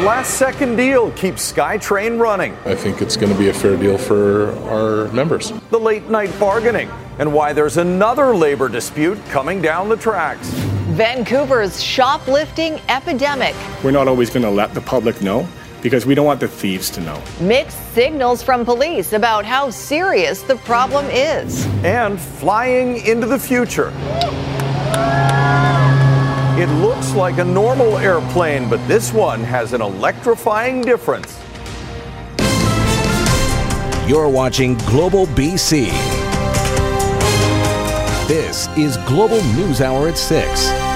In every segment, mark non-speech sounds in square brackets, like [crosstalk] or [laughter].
last second deal keeps SkyTrain running. I think it's going to be a fair deal for our members. The late night bargaining and why there's another labor dispute coming down the tracks. Vancouver's shoplifting epidemic. We're not always going to let the public know because we don't want the thieves to know. Mixed signals from police about how serious the problem is. And flying into the future. It looks like a normal airplane, but this one has an electrifying difference. You're watching Global BC. This is Global News Hour at 6.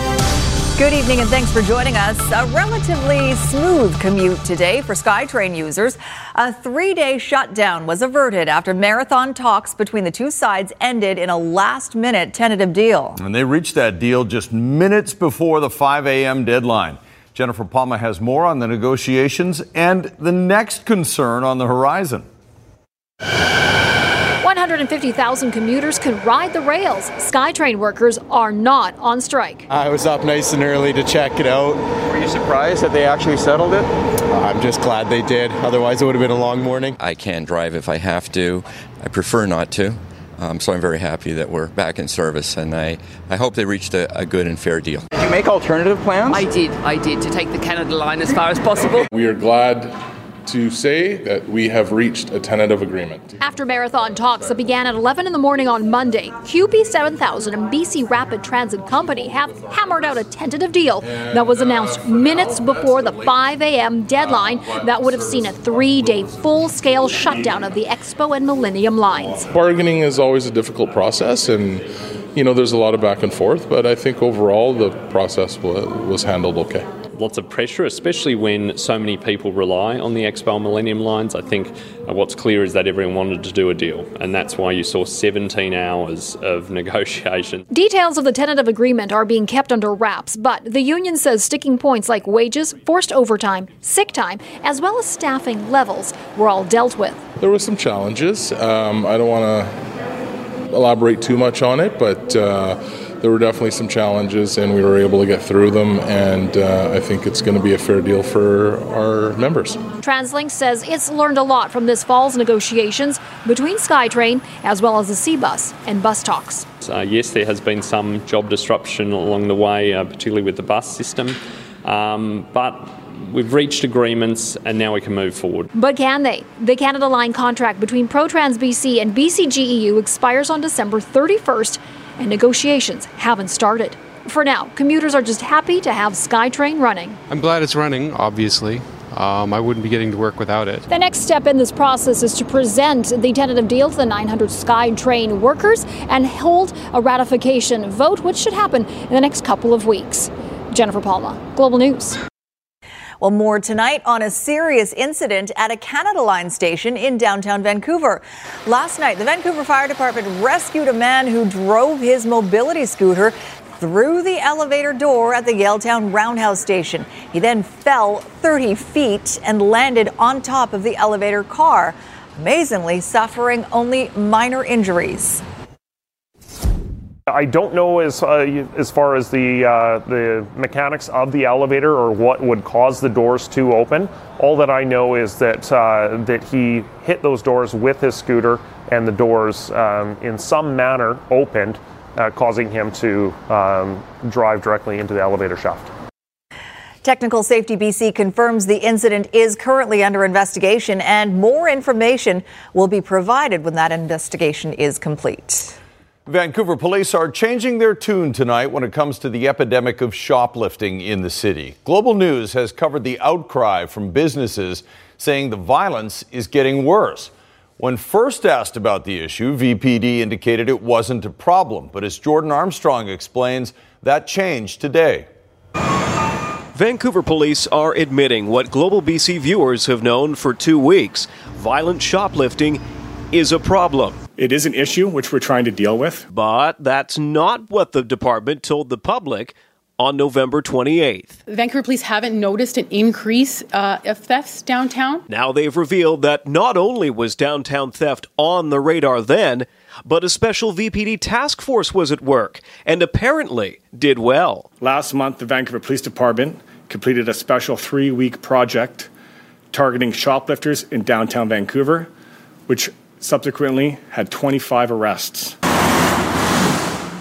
Good evening and thanks for joining us. A relatively smooth commute today for SkyTrain users. A three day shutdown was averted after marathon talks between the two sides ended in a last minute tentative deal. And they reached that deal just minutes before the 5 a.m. deadline. Jennifer Palma has more on the negotiations and the next concern on the horizon. 150,000 commuters can ride the rails. SkyTrain workers are not on strike. I was up nice and early to check it out. Were you surprised that they actually settled it? I'm just glad they did. Otherwise, it would have been a long morning. I can drive if I have to. I prefer not to. Um, so I'm very happy that we're back in service, and I, I hope they reached a, a good and fair deal. Did you make alternative plans? I did. I did to take the Canada line as far as possible. We are glad to say that we have reached a tentative agreement. After marathon talks that began at 11 in the morning on Monday, CUPE 7000 and BC Rapid Transit Company have hammered out a tentative deal that was announced minutes before the 5 a.m. deadline that would have seen a three day full scale shutdown of the Expo and Millennium lines. Bargaining is always a difficult process, and you know, there's a lot of back and forth, but I think overall the process was handled okay lots of pressure, especially when so many people rely on the Expo Millennium lines. I think what's clear is that everyone wanted to do a deal, and that's why you saw 17 hours of [laughs] negotiation. Details of the tentative agreement are being kept under wraps, but the union says sticking points like wages, forced overtime, sick time, as well as staffing levels were all dealt with. There were some challenges. Um, I don't want to elaborate too much on it, but. Uh, there were definitely some challenges, and we were able to get through them. And uh, I think it's going to be a fair deal for our members. TransLink says it's learned a lot from this fall's negotiations between SkyTrain as well as the SeaBus and bus talks. Uh, yes, there has been some job disruption along the way, uh, particularly with the bus system, um, but we've reached agreements and now we can move forward. But can they? The Canada Line contract between ProTrans BC and BCGEU expires on December 31st and negotiations haven't started. For now, commuters are just happy to have SkyTrain running. I'm glad it's running, obviously. Um, I wouldn't be getting to work without it. The next step in this process is to present the tentative deal to the 900 SkyTrain workers and hold a ratification vote, which should happen in the next couple of weeks. Jennifer Palma, Global News. Well, more tonight on a serious incident at a Canada Line station in downtown Vancouver. Last night, the Vancouver Fire Department rescued a man who drove his mobility scooter through the elevator door at the Yaletown Roundhouse station. He then fell 30 feet and landed on top of the elevator car, amazingly suffering only minor injuries. I don't know as uh, as far as the uh, the mechanics of the elevator or what would cause the doors to open. All that I know is that uh, that he hit those doors with his scooter, and the doors, um, in some manner, opened, uh, causing him to um, drive directly into the elevator shaft. Technical Safety BC confirms the incident is currently under investigation, and more information will be provided when that investigation is complete. Vancouver police are changing their tune tonight when it comes to the epidemic of shoplifting in the city. Global News has covered the outcry from businesses saying the violence is getting worse. When first asked about the issue, VPD indicated it wasn't a problem, but as Jordan Armstrong explains, that changed today. Vancouver police are admitting what Global BC viewers have known for two weeks violent shoplifting is a problem. It is an issue which we're trying to deal with. But that's not what the department told the public on November 28th. Vancouver police haven't noticed an increase uh, of thefts downtown. Now they've revealed that not only was downtown theft on the radar then, but a special VPD task force was at work and apparently did well. Last month, the Vancouver Police Department completed a special three week project targeting shoplifters in downtown Vancouver, which subsequently had 25 arrests.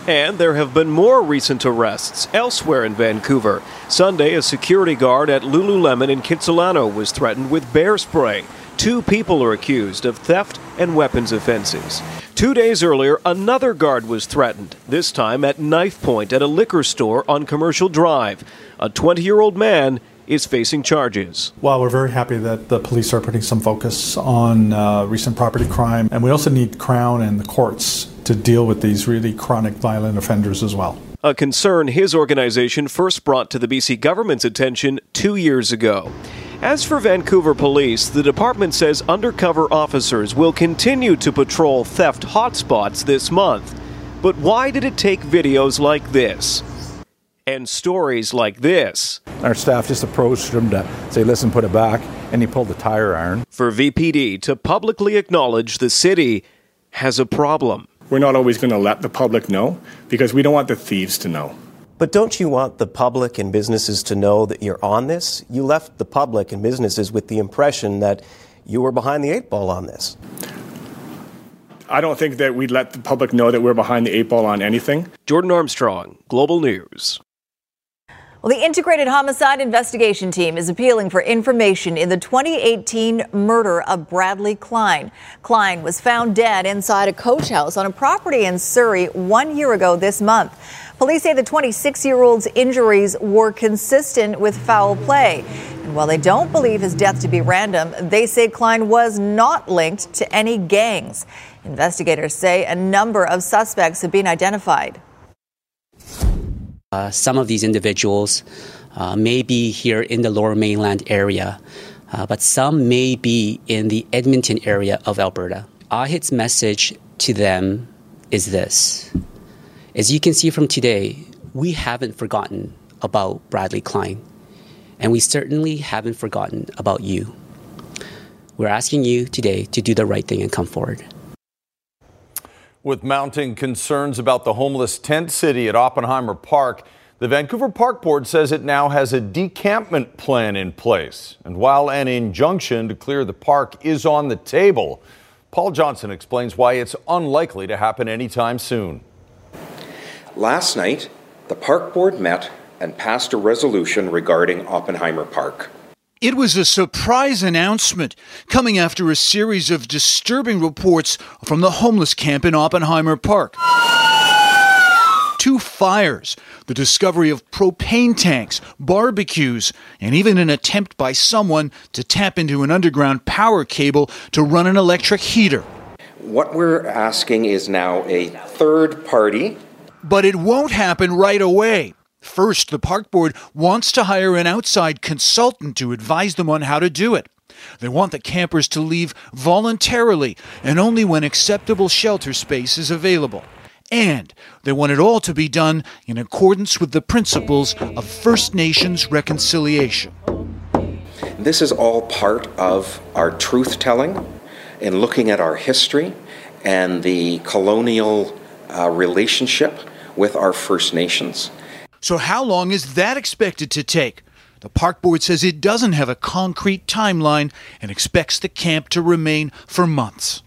And there have been more recent arrests elsewhere in Vancouver. Sunday, a security guard at Lululemon in Kitsilano was threatened with bear spray. Two people are accused of theft and weapons offenses. Two days earlier, another guard was threatened, this time at knife point at a liquor store on Commercial Drive. A 20 year old man is facing charges. Well, we're very happy that the police are putting some focus on uh, recent property crime, and we also need Crown and the courts to deal with these really chronic violent offenders as well. A concern his organization first brought to the BC government's attention two years ago. As for Vancouver police, the department says undercover officers will continue to patrol theft hotspots this month. But why did it take videos like this? And stories like this. Our staff just approached him to say, listen, put it back, and he pulled the tire iron. For VPD to publicly acknowledge the city has a problem. We're not always going to let the public know because we don't want the thieves to know. But don't you want the public and businesses to know that you're on this? You left the public and businesses with the impression that you were behind the eight ball on this. I don't think that we'd let the public know that we're behind the eight ball on anything. Jordan Armstrong, Global News. Well, the Integrated Homicide Investigation Team is appealing for information in the 2018 murder of Bradley Klein. Klein was found dead inside a coach house on a property in Surrey one year ago this month. Police say the 26 year old's injuries were consistent with foul play. And while they don't believe his death to be random, they say Klein was not linked to any gangs. Investigators say a number of suspects have been identified. Uh, some of these individuals uh, may be here in the lower mainland area, uh, but some may be in the Edmonton area of Alberta. IHIT's message to them is this As you can see from today, we haven't forgotten about Bradley Klein, and we certainly haven't forgotten about you. We're asking you today to do the right thing and come forward. With mounting concerns about the homeless tent city at Oppenheimer Park, the Vancouver Park Board says it now has a decampment plan in place. And while an injunction to clear the park is on the table, Paul Johnson explains why it's unlikely to happen anytime soon. Last night, the Park Board met and passed a resolution regarding Oppenheimer Park. It was a surprise announcement coming after a series of disturbing reports from the homeless camp in Oppenheimer Park. Two fires, the discovery of propane tanks, barbecues, and even an attempt by someone to tap into an underground power cable to run an electric heater. What we're asking is now a third party. But it won't happen right away. First, the park board wants to hire an outside consultant to advise them on how to do it. They want the campers to leave voluntarily and only when acceptable shelter space is available. And they want it all to be done in accordance with the principles of First Nations reconciliation. This is all part of our truth telling in looking at our history and the colonial uh, relationship with our First Nations. So, how long is that expected to take? The park board says it doesn't have a concrete timeline and expects the camp to remain for months.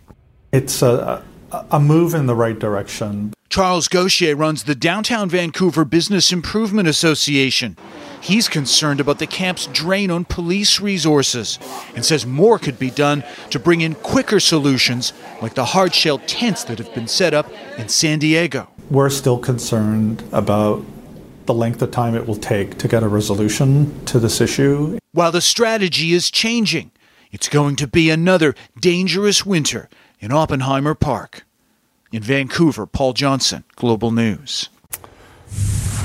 It's a, a move in the right direction. Charles Gauthier runs the Downtown Vancouver Business Improvement Association. He's concerned about the camp's drain on police resources and says more could be done to bring in quicker solutions like the hard shell tents that have been set up in San Diego. We're still concerned about the length of time it will take to get a resolution to this issue. While the strategy is changing, it's going to be another dangerous winter in Oppenheimer Park. In Vancouver, Paul Johnson, Global News.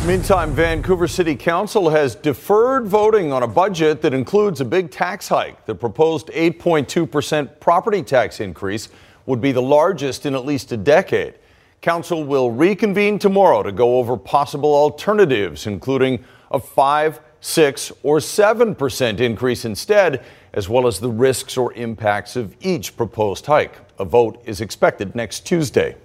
Meantime, Vancouver City Council has deferred voting on a budget that includes a big tax hike. The proposed 8.2% property tax increase would be the largest in at least a decade. Council will reconvene tomorrow to go over possible alternatives, including a 5, 6, or 7% increase instead, as well as the risks or impacts of each proposed hike. A vote is expected next Tuesday.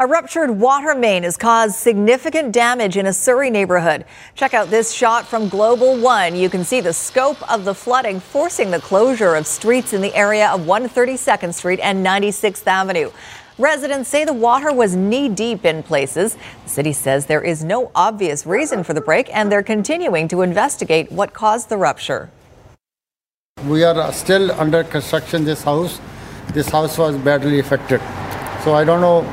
A ruptured water main has caused significant damage in a Surrey neighborhood. Check out this shot from Global One. You can see the scope of the flooding forcing the closure of streets in the area of 132nd Street and 96th Avenue. Residents say the water was knee deep in places. The city says there is no obvious reason for the break and they're continuing to investigate what caused the rupture. We are uh, still under construction this house. This house was badly affected. So I don't know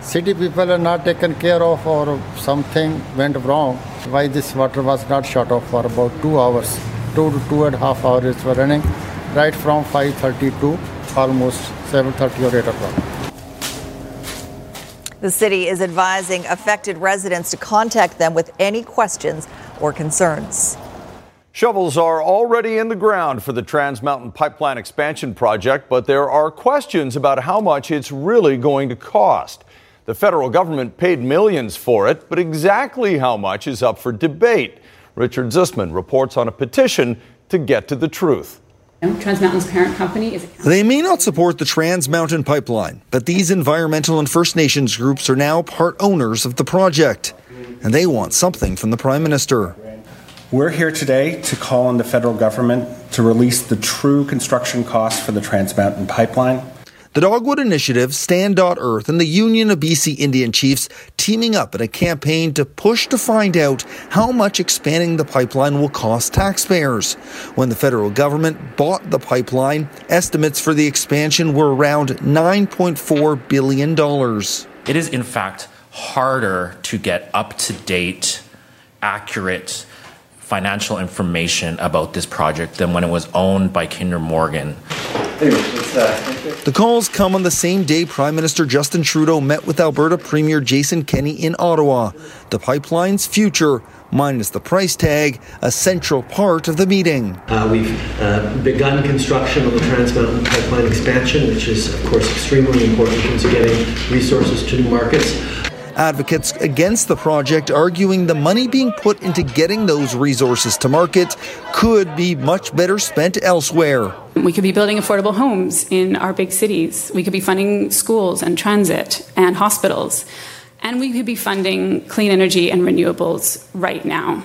city people are not taken care of or something went wrong why this water was not shut off for about two hours two to two and a half hours were running right from 5.30 to almost 7.30 or 8 o'clock the city is advising affected residents to contact them with any questions or concerns. Shovels are already in the ground for the Trans Mountain Pipeline expansion project, but there are questions about how much it's really going to cost. The federal government paid millions for it, but exactly how much is up for debate. Richard Zussman reports on a petition to get to the truth. Trans Mountain's parent company is. They may not support the Trans Mountain pipeline, but these environmental and First Nations groups are now part owners of the project, and they want something from the Prime Minister. We're here today to call on the federal government to release the true construction costs for the Trans Mountain pipeline the Dogwood Initiative, Stand.Earth, and the Union of BC Indian Chiefs teaming up in a campaign to push to find out how much expanding the pipeline will cost taxpayers. When the federal government bought the pipeline, estimates for the expansion were around $9.4 billion. It is, in fact, harder to get up to date, accurate, financial information about this project than when it was owned by Kinder Morgan. The calls come on the same day Prime Minister Justin Trudeau met with Alberta Premier Jason Kenney in Ottawa. The pipeline's future, minus the price tag, a central part of the meeting. Uh, we've uh, begun construction of the Trans Mountain Pipeline expansion, which is, of course, extremely important in terms of getting resources to new markets. Advocates against the project arguing the money being put into getting those resources to market could be much better spent elsewhere. We could be building affordable homes in our big cities. We could be funding schools and transit and hospitals. And we could be funding clean energy and renewables right now.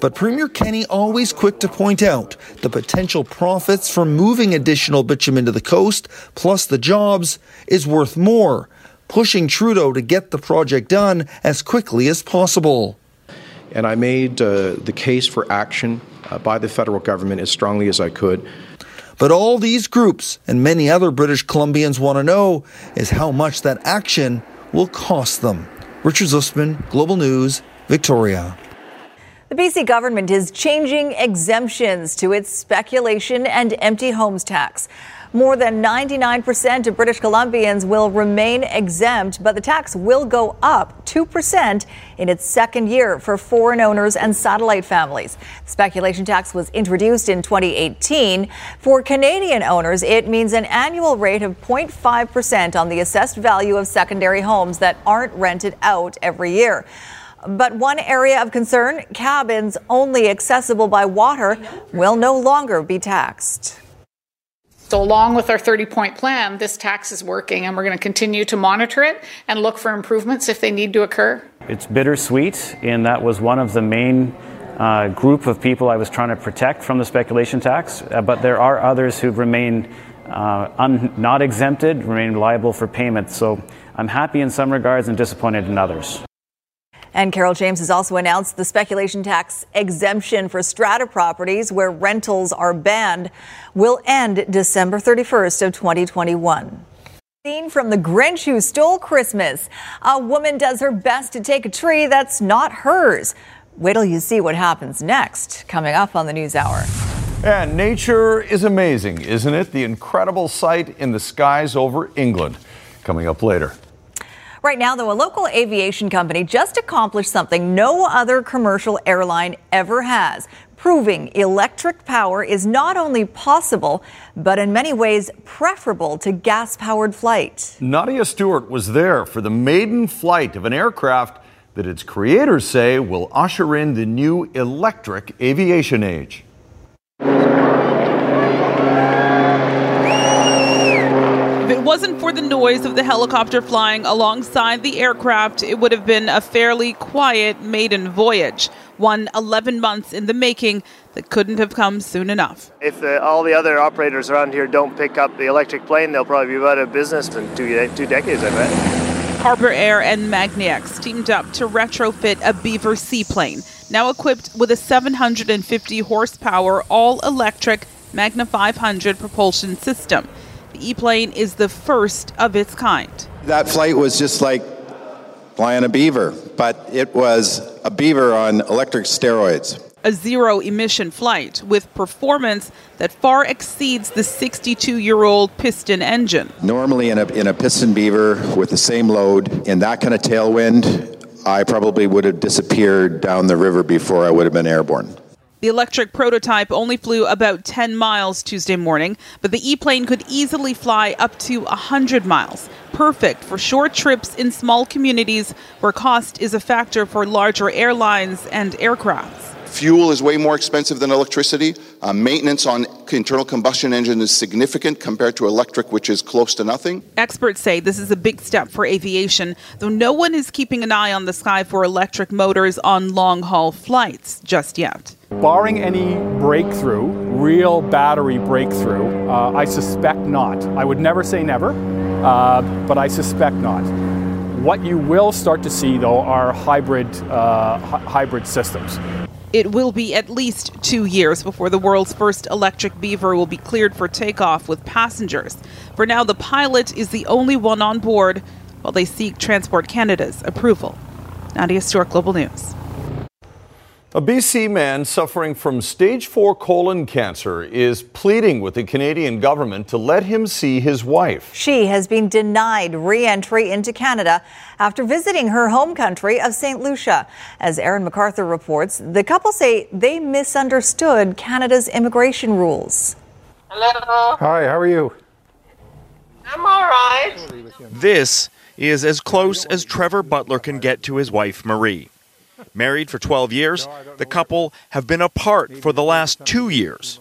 But Premier Kenney always quick to point out the potential profits from moving additional bitumen to the coast, plus the jobs, is worth more pushing Trudeau to get the project done as quickly as possible. And I made uh, the case for action uh, by the federal government as strongly as I could. But all these groups and many other British Columbians want to know is how much that action will cost them. Richard Zussman, Global News, Victoria. The BC government is changing exemptions to its speculation and empty homes tax. More than 99% of British Columbians will remain exempt, but the tax will go up 2% in its second year for foreign owners and satellite families. The speculation tax was introduced in 2018. For Canadian owners, it means an annual rate of 0.5% on the assessed value of secondary homes that aren't rented out every year. But one area of concern cabins only accessible by water will no longer be taxed. So, along with our 30 point plan, this tax is working, and we're going to continue to monitor it and look for improvements if they need to occur. It's bittersweet, and that was one of the main uh, group of people I was trying to protect from the speculation tax. Uh, but there are others who remain uh, un- not exempted, remain liable for payment. So, I'm happy in some regards and disappointed in others. And Carole James has also announced the speculation tax exemption for strata properties where rentals are banned will end December 31st of 2021. Scene from the Grinch who stole Christmas. A woman does her best to take a tree that's not hers. Wait till you see what happens next, coming up on the News Hour. And nature is amazing, isn't it? The incredible sight in the skies over England. Coming up later. Right now, though, a local aviation company just accomplished something no other commercial airline ever has, proving electric power is not only possible, but in many ways preferable to gas powered flight. Nadia Stewart was there for the maiden flight of an aircraft that its creators say will usher in the new electric aviation age. Wasn't for the noise of the helicopter flying alongside the aircraft, it would have been a fairly quiet maiden voyage, one 11 months in the making that couldn't have come soon enough. If the, all the other operators around here don't pick up the electric plane, they'll probably be out of business in two, two decades, I bet. Harbour Air and MagniX teamed up to retrofit a Beaver seaplane, now equipped with a 750 horsepower all electric magni500 propulsion system. The E plane is the first of its kind. That flight was just like flying a beaver, but it was a beaver on electric steroids. A zero emission flight with performance that far exceeds the 62 year old piston engine. Normally, in a, in a piston beaver with the same load, in that kind of tailwind, I probably would have disappeared down the river before I would have been airborne. The electric prototype only flew about 10 miles Tuesday morning, but the E plane could easily fly up to 100 miles. Perfect for short trips in small communities where cost is a factor for larger airlines and aircrafts. Fuel is way more expensive than electricity. Uh, maintenance on internal combustion engine is significant compared to electric, which is close to nothing. Experts say this is a big step for aviation, though no one is keeping an eye on the sky for electric motors on long haul flights just yet. Barring any breakthrough, real battery breakthrough, uh, I suspect not. I would never say never, uh, but I suspect not. What you will start to see, though, are hybrid, uh, h- hybrid systems. It will be at least two years before the world's first electric beaver will be cleared for takeoff with passengers. For now, the pilot is the only one on board while they seek Transport Canada's approval. Nadia Stewart, Global News. A BC man suffering from stage 4 colon cancer is pleading with the Canadian government to let him see his wife. She has been denied re entry into Canada after visiting her home country of St. Lucia. As Aaron McArthur reports, the couple say they misunderstood Canada's immigration rules. Hello. Hi, how are you? I'm all right. This is as close as Trevor Butler can get to his wife, Marie. Married for 12 years, the couple have been apart for the last two years.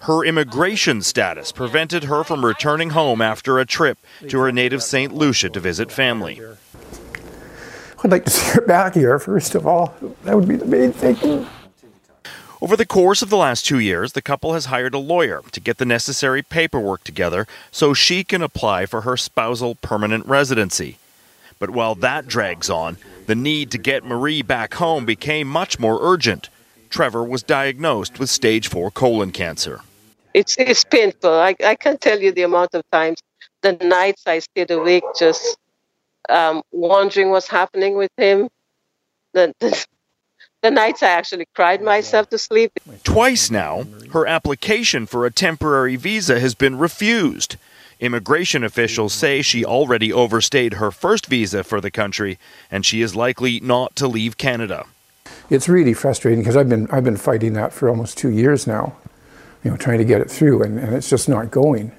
Her immigration status prevented her from returning home after a trip to her native St. Lucia to visit family. I'd like to see her back here, first of all. That would be the main thing. Over the course of the last two years, the couple has hired a lawyer to get the necessary paperwork together so she can apply for her spousal permanent residency. But while that drags on, the need to get Marie back home became much more urgent. Trevor was diagnosed with stage 4 colon cancer. It's, it's painful. I, I can't tell you the amount of times, the nights I stayed awake just um, wondering what's happening with him. The, the, the nights I actually cried myself to sleep. Twice now, her application for a temporary visa has been refused. Immigration officials say she already overstayed her first visa for the country and she is likely not to leave Canada. It's really frustrating because I've been I've been fighting that for almost two years now, you know, trying to get it through, and, and it's just not going.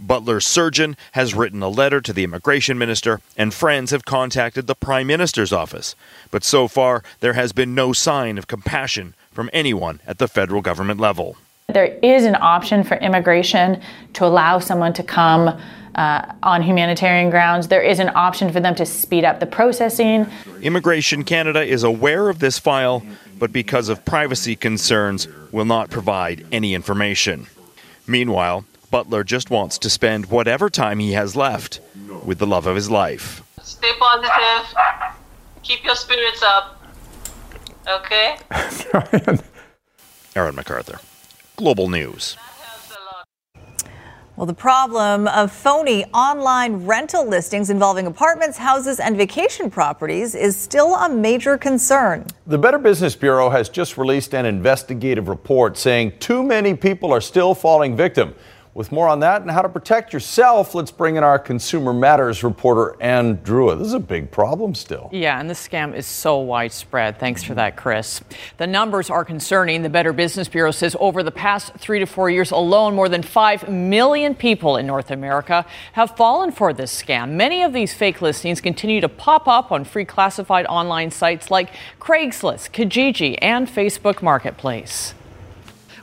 Butler's surgeon has written a letter to the immigration minister, and friends have contacted the prime minister's office. But so far, there has been no sign of compassion from anyone at the federal government level. There is an option for immigration to allow someone to come uh, on humanitarian grounds. There is an option for them to speed up the processing. Immigration Canada is aware of this file, but because of privacy concerns, will not provide any information. Meanwhile, Butler just wants to spend whatever time he has left with the love of his life. Stay positive. Keep your spirits up. Okay? [laughs] Aaron McArthur. Global News. Well, the problem of phony online rental listings involving apartments, houses, and vacation properties is still a major concern. The Better Business Bureau has just released an investigative report saying too many people are still falling victim. With more on that and how to protect yourself, let's bring in our Consumer Matters reporter, Anne Drewa. This is a big problem still. Yeah, and the scam is so widespread. Thanks for that, Chris. The numbers are concerning. The Better Business Bureau says over the past three to four years alone, more than 5 million people in North America have fallen for this scam. Many of these fake listings continue to pop up on free classified online sites like Craigslist, Kijiji, and Facebook Marketplace.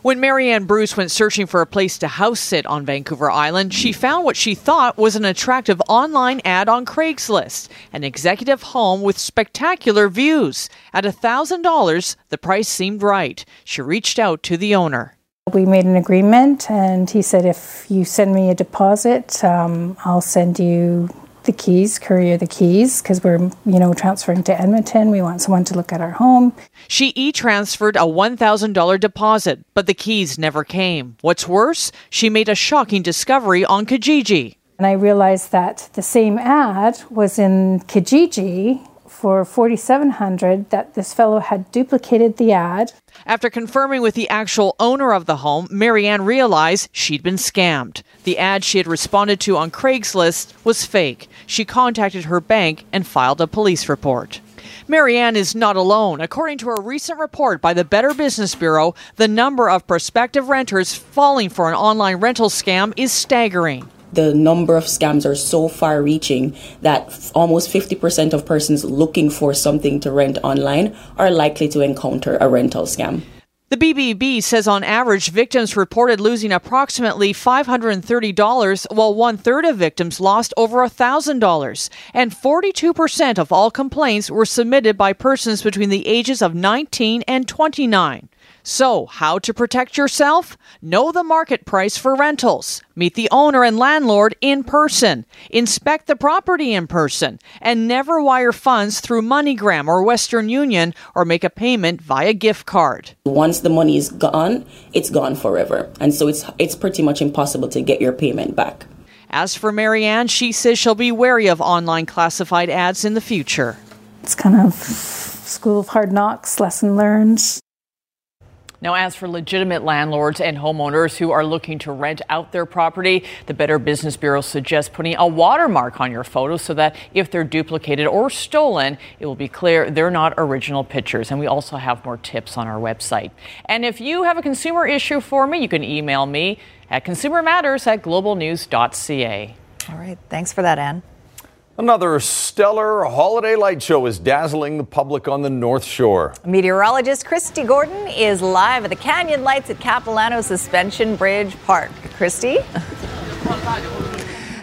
When Marianne Bruce went searching for a place to house sit on Vancouver Island, she found what she thought was an attractive online ad on Craigslist an executive home with spectacular views. At $1,000, the price seemed right. She reached out to the owner. We made an agreement, and he said, if you send me a deposit, um, I'll send you the keys, courier the keys, because we're, you know, transferring to Edmonton. We want someone to look at our home. She e transferred a $1,000 deposit, but the keys never came. What's worse, she made a shocking discovery on Kijiji. And I realized that the same ad was in Kijiji for 4700 that this fellow had duplicated the ad. After confirming with the actual owner of the home, Marianne realized she'd been scammed. The ad she had responded to on Craigslist was fake. She contacted her bank and filed a police report. Marianne is not alone. According to a recent report by the Better Business Bureau, the number of prospective renters falling for an online rental scam is staggering the number of scams are so far reaching that f- almost 50% of persons looking for something to rent online are likely to encounter a rental scam. The BBB says on average, victims reported losing approximately $530, while one third of victims lost over $1,000. And 42% of all complaints were submitted by persons between the ages of 19 and 29. So, how to protect yourself? Know the market price for rentals. Meet the owner and landlord in person. Inspect the property in person. And never wire funds through MoneyGram or Western Union or make a payment via gift card. Once the money is gone, it's gone forever. And so it's, it's pretty much impossible to get your payment back. As for Marianne, she says she'll be wary of online classified ads in the future. It's kind of school of hard knocks, lesson learned. Now, as for legitimate landlords and homeowners who are looking to rent out their property, the Better Business Bureau suggests putting a watermark on your photos so that if they're duplicated or stolen, it will be clear they're not original pictures. And we also have more tips on our website. And if you have a consumer issue for me, you can email me at consumermatters at globalnews.ca. All right. Thanks for that, Anne. Another stellar holiday light show is dazzling the public on the North Shore. Meteorologist Kristi Gordon is live at the Canyon Lights at Capilano Suspension Bridge Park. Kristi?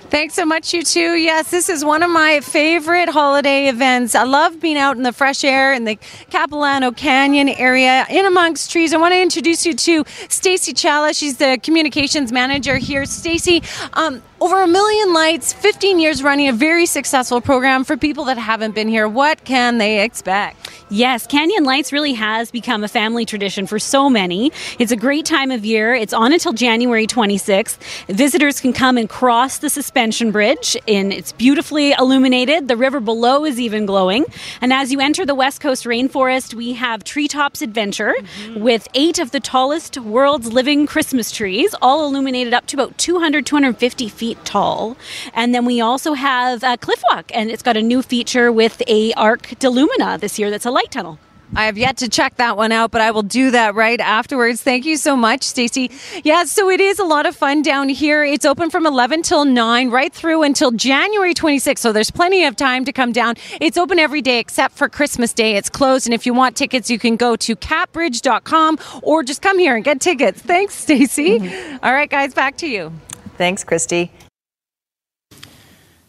Thanks so much, you two. Yes, this is one of my favorite holiday events. I love being out in the fresh air in the Capilano Canyon area, in amongst trees. I want to introduce you to Stacy Challa. She's the communications manager here. Stacy, um, over a million lights, 15 years running a very successful program for people that haven't been here. What can they expect? Yes, Canyon Lights really has become a family tradition for so many. It's a great time of year. It's on until January 26th. Visitors can come and cross the suspension bridge and it's beautifully illuminated. The river below is even glowing. And as you enter the West Coast rainforest, we have Treetops Adventure mm-hmm. with eight of the tallest world's living Christmas trees, all illuminated up to about 200, 250 feet feet tall. And then we also have a cliff walk, and it's got a new feature with a Arc de Lumina this year that's a light tunnel. I have yet to check that one out, but I will do that right afterwards. Thank you so much, Stacy. Yeah, so it is a lot of fun down here. It's open from 11 till 9, right through until January 26th. So there's plenty of time to come down. It's open every day except for Christmas Day. It's closed. And if you want tickets, you can go to capbridge.com or just come here and get tickets. Thanks, Stacy. Mm-hmm. All right, guys, back to you. Thanks, Kristi.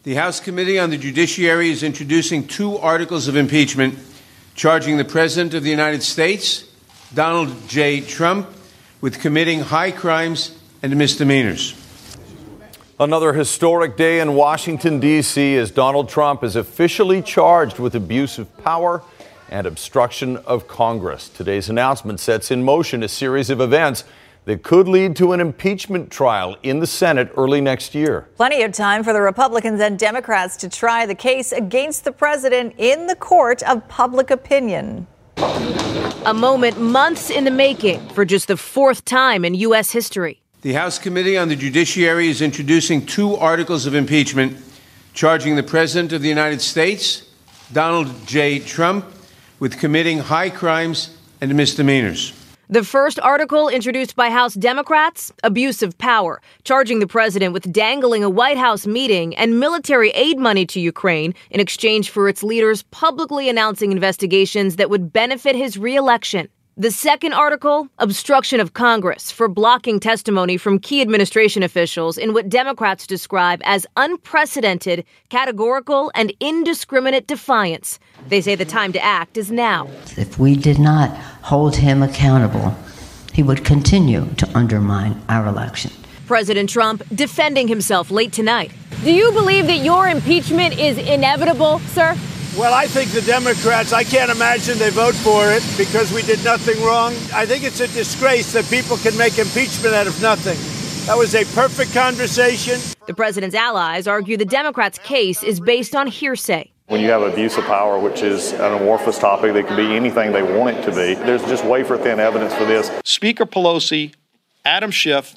The House Committee on the Judiciary is introducing two articles of impeachment charging the President of the United States, Donald J. Trump, with committing high crimes and misdemeanors. Another historic day in Washington, D.C., as Donald Trump is officially charged with abuse of power and obstruction of Congress. Today's announcement sets in motion a series of events that could lead to an impeachment trial in the Senate early next year. Plenty of time for the Republicans and Democrats to try the case against the president in the court of public opinion. A moment months in the making for just the fourth time in U.S. history. The House Committee on the Judiciary is introducing two articles of impeachment charging the President of the United States, Donald J. Trump, with committing high crimes and misdemeanors. The first article introduced by House Democrats abuse of power, charging the president with dangling a White House meeting and military aid money to Ukraine in exchange for its leaders publicly announcing investigations that would benefit his reelection. The second article obstruction of Congress for blocking testimony from key administration officials in what Democrats describe as unprecedented, categorical, and indiscriminate defiance. They say the time to act is now. If we did not hold him accountable, he would continue to undermine our election. President Trump defending himself late tonight. Do you believe that your impeachment is inevitable, sir? Well, I think the Democrats, I can't imagine they vote for it because we did nothing wrong. I think it's a disgrace that people can make impeachment out of nothing. That was a perfect conversation. The president's allies argue the Democrats' case is based on hearsay. When you have abuse of power, which is an amorphous topic that can be anything they want it to be, there's just wafer thin evidence for this. Speaker Pelosi, Adam Schiff,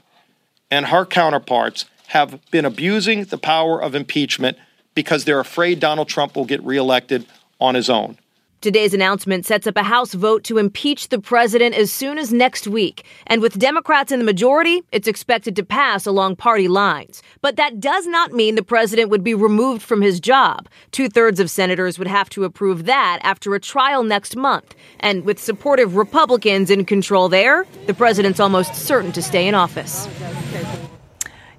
and her counterparts have been abusing the power of impeachment because they're afraid Donald Trump will get reelected on his own. Today's announcement sets up a House vote to impeach the president as soon as next week. And with Democrats in the majority, it's expected to pass along party lines. But that does not mean the president would be removed from his job. Two thirds of senators would have to approve that after a trial next month. And with supportive Republicans in control there, the president's almost certain to stay in office.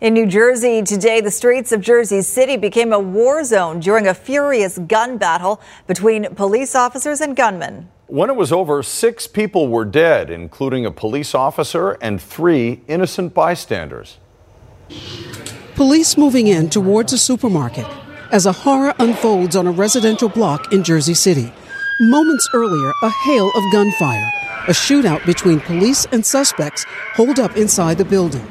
In New Jersey today, the streets of Jersey City became a war zone during a furious gun battle between police officers and gunmen. When it was over, six people were dead, including a police officer and three innocent bystanders. Police moving in towards a supermarket as a horror unfolds on a residential block in Jersey City. Moments earlier, a hail of gunfire. A shootout between police and suspects holed up inside the building.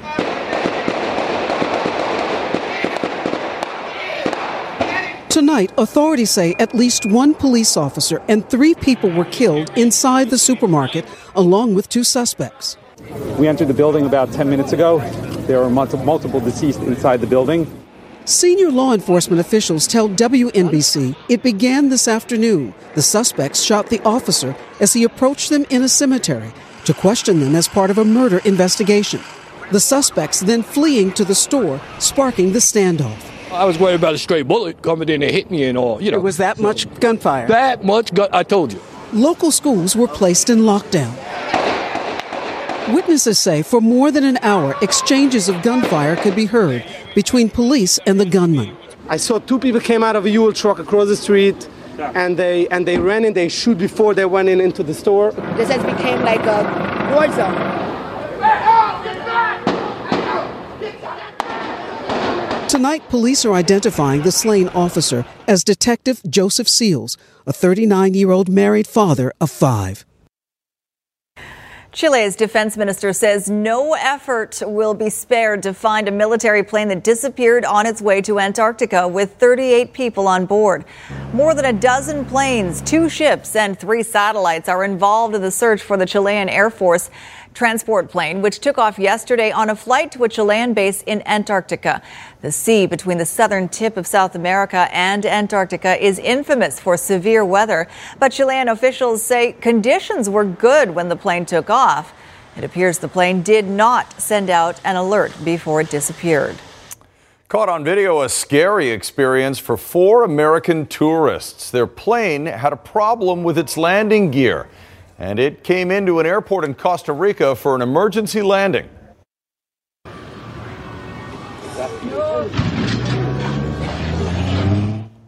Tonight, authorities say at least one police officer and three people were killed inside the supermarket, along with two suspects. We entered the building about 10 minutes ago. There are multiple deceased inside the building. Senior law enforcement officials tell WNBC it began this afternoon. The suspects shot the officer as he approached them in a cemetery to question them as part of a murder investigation. The suspects then fleeing to the store, sparking the standoff. I was worried about a stray bullet coming in and hit me and all, you know. It was that much gunfire? That much gun, I told you. Local schools were placed in lockdown. Witnesses say for more than an hour, exchanges of gunfire could be heard between police and the gunman. I saw two people came out of a U-Haul truck across the street, and they and they ran and they shoot before they went in into the store. This has became like a war zone. Tonight, police are identifying the slain officer as Detective Joseph Seals, a 39 year old married father of five. Chile's defense minister says no effort will be spared to find a military plane that disappeared on its way to Antarctica with 38 people on board. More than a dozen planes, two ships, and three satellites are involved in the search for the Chilean Air Force transport plane, which took off yesterday on a flight to a Chilean base in Antarctica. The sea between the southern tip of South America and Antarctica is infamous for severe weather, but Chilean officials say conditions were good when the plane took off. It appears the plane did not send out an alert before it disappeared. Caught on video, a scary experience for four American tourists. Their plane had a problem with its landing gear and it came into an airport in Costa Rica for an emergency landing.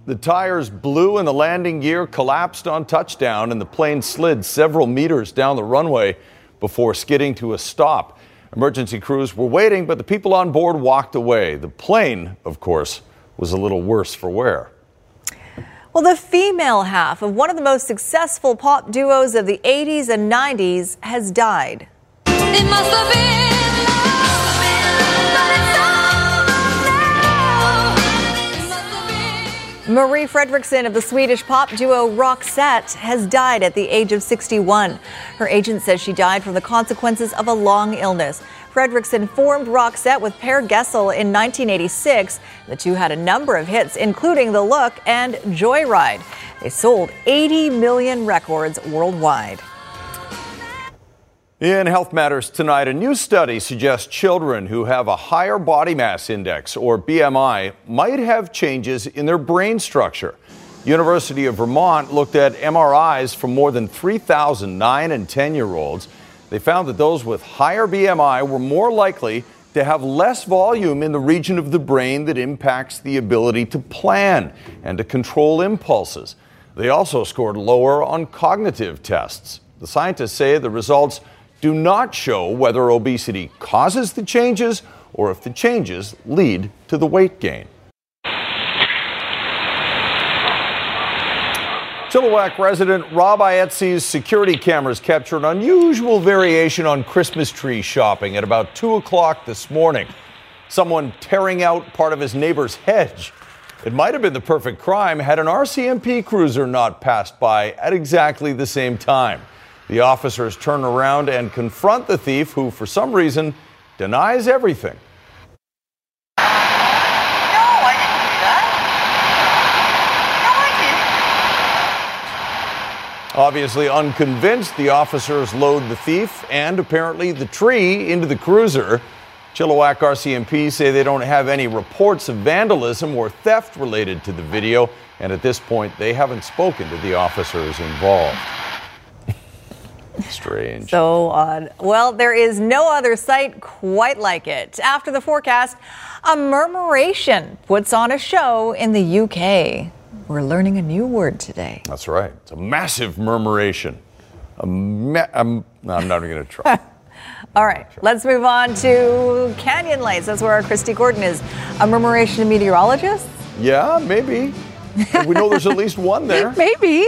The tires blew and the landing gear collapsed on touchdown, and the plane slid several meters down the runway before skidding to a stop. Emergency crews were waiting, but the people on board walked away. The plane, of course, was a little worse for wear. Well, the female half of one of the most successful pop duos of the 80s and 90s has died. Marie Fredriksson of the Swedish pop duo Roxette has died at the age of 61. Her agent says she died from the consequences of a long illness. Fredriksson formed Roxette with Per Gessle in 1986. The two had a number of hits, including The Look and Joyride. They sold 80 million records worldwide. In Health Matters tonight, a new study suggests children who have a higher body mass index, or BMI, might have changes in their brain structure. University of Vermont looked at MRIs from more than 3,000 9 and 10 year olds. They found that those with higher BMI were more likely to have less volume in the region of the brain that impacts the ability to plan and to control impulses. They also scored lower on cognitive tests. The scientists say the results do not show whether obesity causes the changes or if the changes lead to the weight gain. Chilliwack resident Rob Ietzi's security cameras captured an unusual variation on Christmas tree shopping at about 2 o'clock this morning. Someone tearing out part of his neighbor's hedge. It might have been the perfect crime had an RCMP cruiser not passed by at exactly the same time. The officers turn around and confront the thief, who, for some reason, denies everything. Obviously unconvinced, the officers load the thief and apparently the tree into the cruiser. Chilliwack RCMP say they don't have any reports of vandalism or theft related to the video, and at this point, they haven't spoken to the officers involved. [laughs] Strange. So odd. Well, there is no other sight quite like it. After the forecast, a murmuration puts on a show in the UK. We're learning a new word today. That's right. It's a massive murmuration. A ma- um, no, I'm not even going to try. [laughs] All right, let's move on to Canyon Lights. That's where our Kristi Gordon is. A murmuration of meteorologists? yeah, maybe. we know there's at least one there. [laughs] Maybe.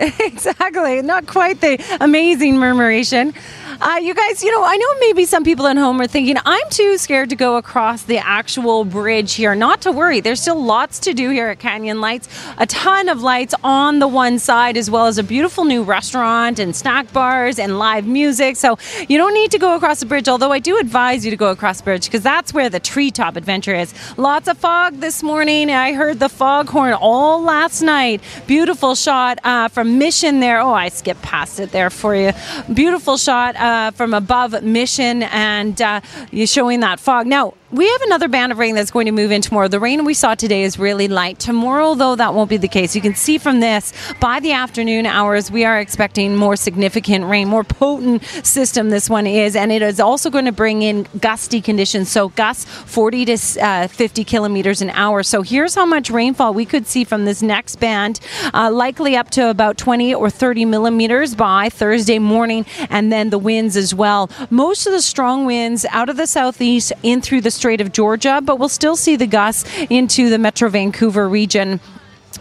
[laughs] exactly. Not quite the amazing murmuration. Uh, you guys, you know, I know maybe some people at home are thinking, I'm too scared to go across the actual bridge here. Not to worry. There's still lots to do here at Canyon Lights. A ton of lights on the one side, as well as a beautiful new restaurant and snack bars and live music. So you don't need to go across the bridge, although I do advise you to go across the bridge because that's where the treetop adventure is. Lots of fog this morning. I heard the foghorn all last night. Beautiful shot uh, from Mission there. Oh, I skipped past it there for you. Beautiful shot uh, from above Mission and uh, you're showing that fog. Now, we have another band of rain that's going to move in tomorrow. The rain we saw today is really light. Tomorrow, though, that won't be the case. You can see from this by the afternoon hours, we are expecting more significant rain, more potent system. This one is, and it is also going to bring in gusty conditions. So gusts 40 to uh, 50 kilometers an hour. So here's how much rainfall we could see from this next band, uh, likely up to about 20 or 30 millimeters by Thursday morning, and then the winds as well. Most of the strong winds out of the southeast in through the Strait of Georgia, but we'll still see the gusts into the Metro Vancouver region.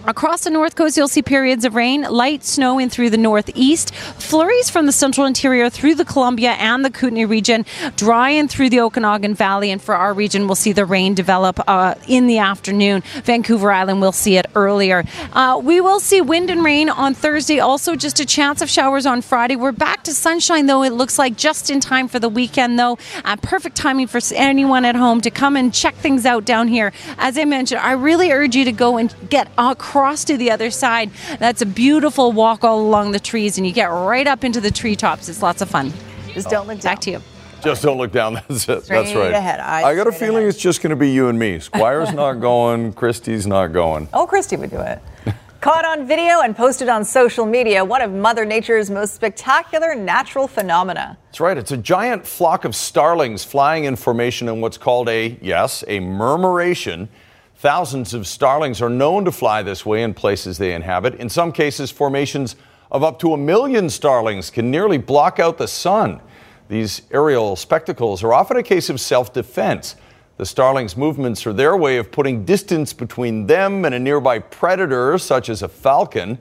Across the north coast, you'll see periods of rain, light snow in through the northeast, flurries from the central interior through the Columbia and the Kootenay region, dry in through the Okanagan Valley. And for our region, we'll see the rain develop uh, in the afternoon. Vancouver Island will see it earlier. Uh, we will see wind and rain on Thursday, also just a chance of showers on Friday. We're back to sunshine, though, it looks like just in time for the weekend, though. Uh, perfect timing for anyone at home to come and check things out down here. As I mentioned, I really urge you to go and get across to the other side. That's a beautiful walk all along the trees, and you get right up into the treetops. It's lots of fun. Just don't look Back to you. Just don't look down. [laughs] That's it. Straight That's right. ahead, I got a straight feeling it's just going to be you and me. Squire's not [laughs] going. Kristi's not going. Oh, Kristi would do it. Caught on video and posted on social media, one of Mother Nature's most spectacular natural phenomena. That's right. It's a giant flock of starlings flying in formation in what's called a, yes, a murmuration. Thousands of starlings are known to fly this way in places they inhabit. In some cases, formations of up to a million starlings can nearly block out the sun. These aerial spectacles are often a case of self defense. The starlings' movements are their way of putting distance between them and a nearby predator, such as a falcon.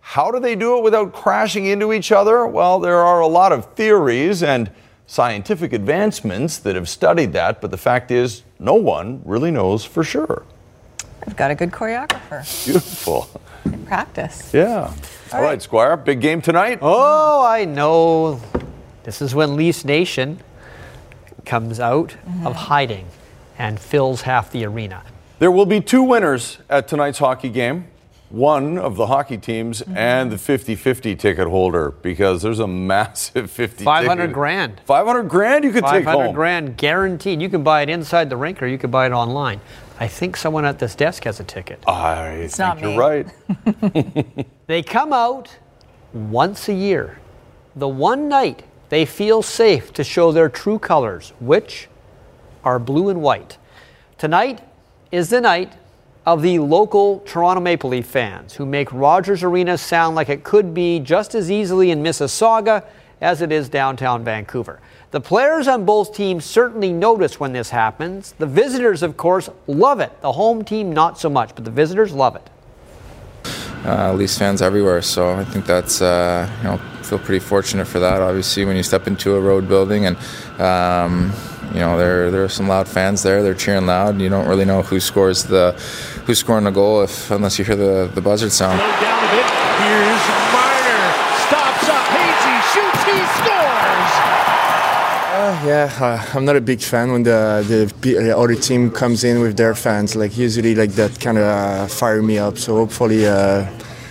How do they do it without crashing into each other? Well, there are a lot of theories and scientific advancements that have studied that, but the fact is, no one really knows for sure. I've got a good choreographer Beautiful. in practice. Yeah. All right, Squire, big game tonight. Oh, I know. This is when Leafs Nation comes out of mm-hmm. hiding and fills half the arena. There will be two winners at tonight's hockey game. One of the hockey teams mm-hmm. and the 50-50 ticket holder because there's a [laughs] massive 50 500 ticket- grand. 500 grand you could take 500 grand guaranteed. You can buy it inside the rink or you can buy it online. I think someone at this desk has a ticket. I think not you're me. right. [laughs] They come out once a year. The one night they feel safe to show their true colors, which are blue and white. Tonight is the night of the local Toronto Maple Leaf fans who make Rogers Arena sound like it could be just as easily in Mississauga as it is downtown Vancouver. The players on both teams certainly notice when this happens. The visitors, of course, love it. The home team, not so much, but the visitors love it. uh, Leafs fans everywhere. So I think that's uh, you know feel pretty fortunate for that. Obviously, when you step into a road building and um, you know there there are some loud fans there. They're cheering loud. You don't really know who scores the who's scoring the goal if unless you hear the the buzzard sound. Yeah, uh, I'm not a big fan when the the uh, other team comes in with their fans. Like usually, like that kind of uh, fire me up. So hopefully, uh,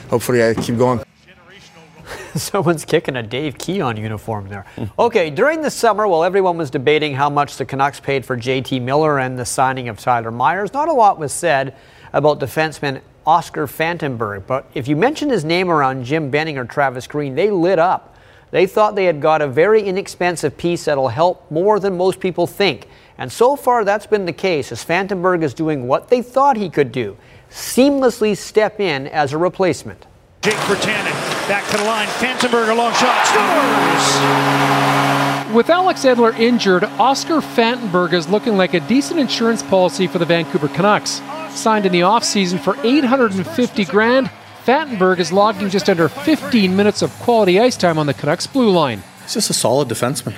hopefully I keep going. [laughs] Someone's kicking a Dave Keon uniform there. Okay, during the summer, while everyone was debating how much the Canucks paid for JT Miller and the signing of Tyler Myers, not a lot was said about defenseman Oscar Fantenberg. But if you mentioned his name around Jim Benning or Travis Green, they lit up. They thought they had got a very inexpensive piece that'll help more than most people think. And so far, that's been the case, as Fantenberg is doing what they thought he could do seamlessly step in as a replacement. Jake Virtanen back to the line. Fantenberg, a long shot. Scores. With Alex Edler injured, Oscar Fantenberg is looking like a decent insurance policy for the Vancouver Canucks. Signed in the offseason for 850 grand, Fantenberg is logging just under 15 minutes of quality ice time on the Canucks blue line. He's just a solid defenseman.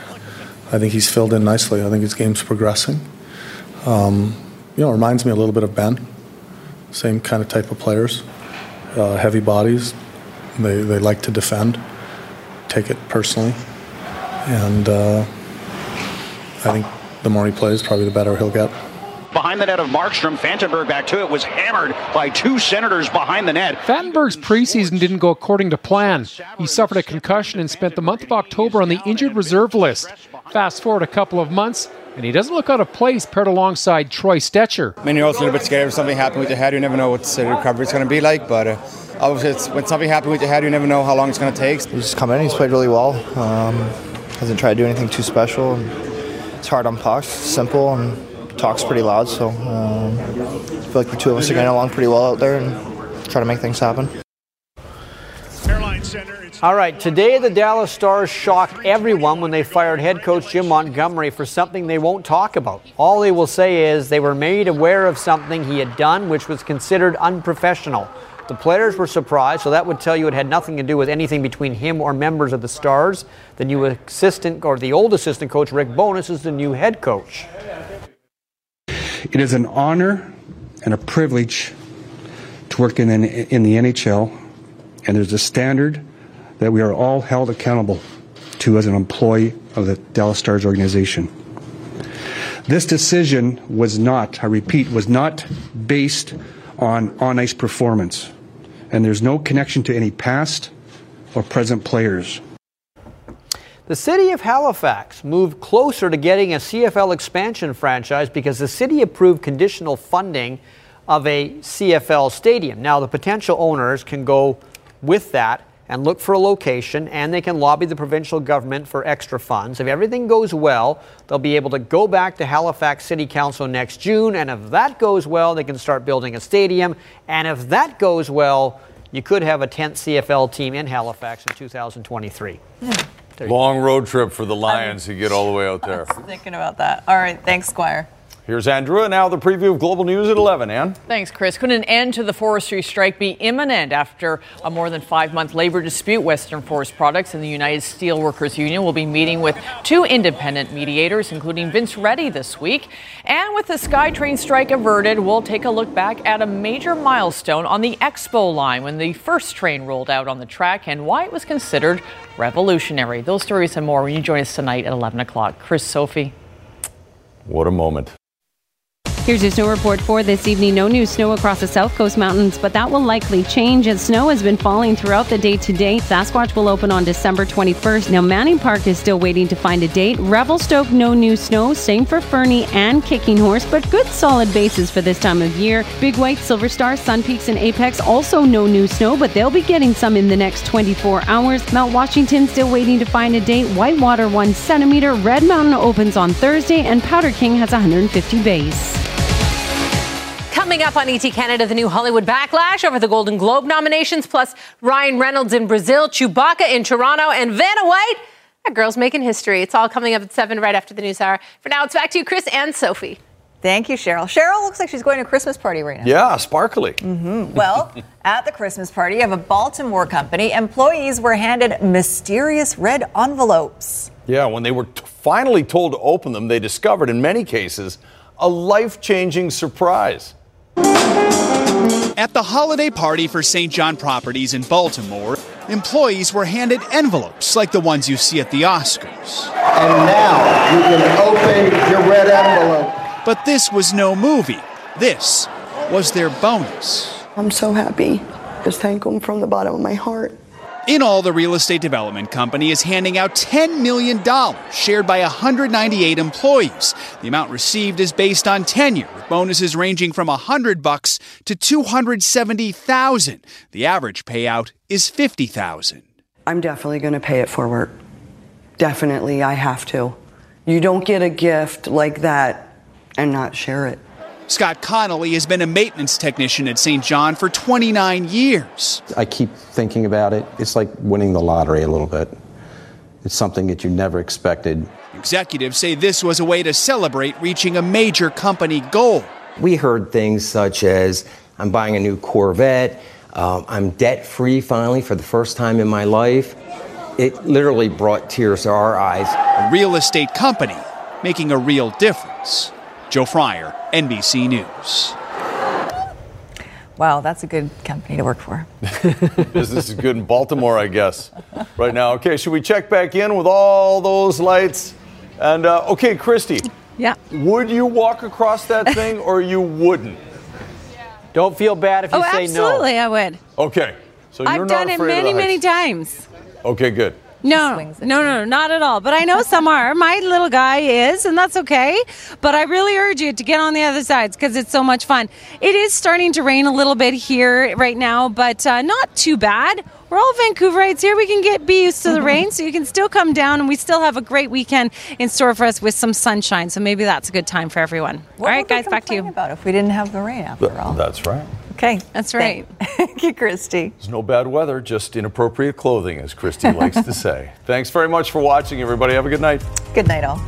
I think he's filled in nicely. I think his game's progressing. Um, you know, reminds me a little bit of Ben. Same kind of type of players. Uh, heavy bodies. They, they like to defend, take it personally. And uh, I think the more he plays, probably the better he'll get. Behind the net of Markstrom, Fantenberg back to it was hammered by two Senators behind the net. Fantenberg's preseason didn't go according to plan. He suffered a concussion and spent the month of October on the injured reserve list. Fast forward a couple of months, and he doesn't look out of place paired alongside Troy Stecher. I mean, you're also a little bit scared if something happened with your head. You never know what the recovery is going to be like. But uh, obviously, it's, when something happened with your head, you never know how long it's going to take. He's just come in. He's played really well. Um, hasn't tried to do anything too special. And it's hard on pucks. Simple and talks pretty loud. So um, I feel like the two of us are getting along pretty well out there and try to make things happen. All right, today the Dallas Stars shocked everyone when they fired head coach Jim Montgomery for something they won't talk about. All they will say is they were made aware of something he had done which was considered unprofessional. The players were surprised, so that would tell you it had nothing to do with anything between him or members of the Stars. The new assistant, or the old assistant coach, Rick Bowness, is the new head coach. It is an honor and a privilege to work in, in the NHL, and there's a standard that we are all held accountable to as an employee of the Dallas Stars organization. This decision was not, I repeat, was not based on on ice performance, and there's no connection to any past or present players. The city of Halifax moved closer to getting a CFL expansion franchise because the city approved conditional funding of a CFL stadium. Now, the potential owners can go with that and look for a location, and they can lobby the provincial government for extra funds. If everything goes well, they'll be able to go back to Halifax City Council next June, and if that goes well, they can start building a stadium. And if that goes well, you could have a 10th CFL team in Halifax in 2023. Hmm. Long road trip for the Lions to get all the way out there. Thinking about that. All right, thanks, Squire. Here's Anne Drewa, and now the preview of Global News at 11. Ann? Thanks, Chris. Could an end to the forestry strike be imminent after a more than five month labor dispute? Western Forest Products and the United Steelworkers Union will be meeting with two independent mediators, including Vince Ready, this week. And with the SkyTrain strike averted, we'll take a look back at a major milestone on the Expo line when the first train rolled out on the track and why it was considered revolutionary. Those stories and more when you join us tonight at 11 o'clock. Chris, Sophie. What a moment. Here's your snow report for this evening. No new snow across the south coast mountains, but that will likely change as snow has been falling throughout the day today. Sasquatch will open on December 21st. Now, Manning Park is still waiting to find a date. Revelstoke, no new snow. Same for Fernie and Kicking Horse, but good solid bases for this time of year. Big White, Silver Star, Sun Peaks, and Apex also no new snow, but they'll be getting some in the next 24 hours. Mount Washington still waiting to find a date. Whitewater, one centimeter. Red Mountain opens on Thursday, and Powder King has 150 base. Coming up on ET Canada, the new Hollywood backlash over the Golden Globe nominations, plus Ryan Reynolds in Brazil, Chewbacca in Toronto, and Vanna White. That girl's making history. It's all coming up at 7 right after the news hour. For now, it's back to you, Chris and Sophie. Thank you, Cheryl. Cheryl looks like she's going to a Christmas party right now. Yeah, sparkly. Mm-hmm. Well, [laughs] at the Christmas party of a Baltimore company, employees were handed mysterious red envelopes. Yeah, when they were t- finally told to open them, they discovered, in many cases, a life changing surprise. At the holiday party for St. John Properties in Baltimore, employees were handed envelopes like the ones you see at the Oscars. And now you can open your red envelope. But this was no movie. This was their bonus. I'm so happy. Just thank them from the bottom of my heart. In all, the real estate development company is handing out $10 million, shared by 198 employees. The amount received is based on tenure, with bonuses ranging from 100 bucks to 270,000. The average payout is 50,000. I'm definitely going to pay it forward. Definitely, I have to. You don't get a gift like that and not share it. Scott Connolly has been a maintenance technician at St. John for 29 years. I keep thinking about it. It's like winning the lottery a little bit. It's something that you never expected. Executives say this was a way to celebrate reaching a major company goal. We heard things such as I'm buying a new Corvette, um, I'm debt free finally for the first time in my life. It literally brought tears to our eyes. A real estate company making a real difference. Joe Fryer, NBC News. Wow, that's a good company to work for. [laughs] Business is good in Baltimore, I guess, right now. Okay, should we check back in with all those lights? And uh, okay, Kristi. Yeah. Would you walk across that [laughs] thing or you wouldn't? Don't feel bad if you oh, say absolutely, no. Absolutely, I would. Okay, so you're I've not done it many, of the many times. Okay, good. No, no, no, no, not at all. But I know some [laughs] are. My little guy is, and that's okay. But I really urge you to get on the other sides because it's so much fun. It is starting to rain a little bit here right now, but uh, not too bad. We're all Vancouverites here. We can get be used to the [laughs] rain, so you can still come down, and we still have a great weekend in store for us with some sunshine. So maybe that's a good time for everyone. What all right, guys, back to you. About if we didn't have the rain after all. That's right. Okay, that's right. [laughs] Thank you, Kristi. There's no bad weather, just inappropriate clothing, as Kristi likes to say. [laughs] Thanks very much for watching, everybody. Have a good night. Good night, all.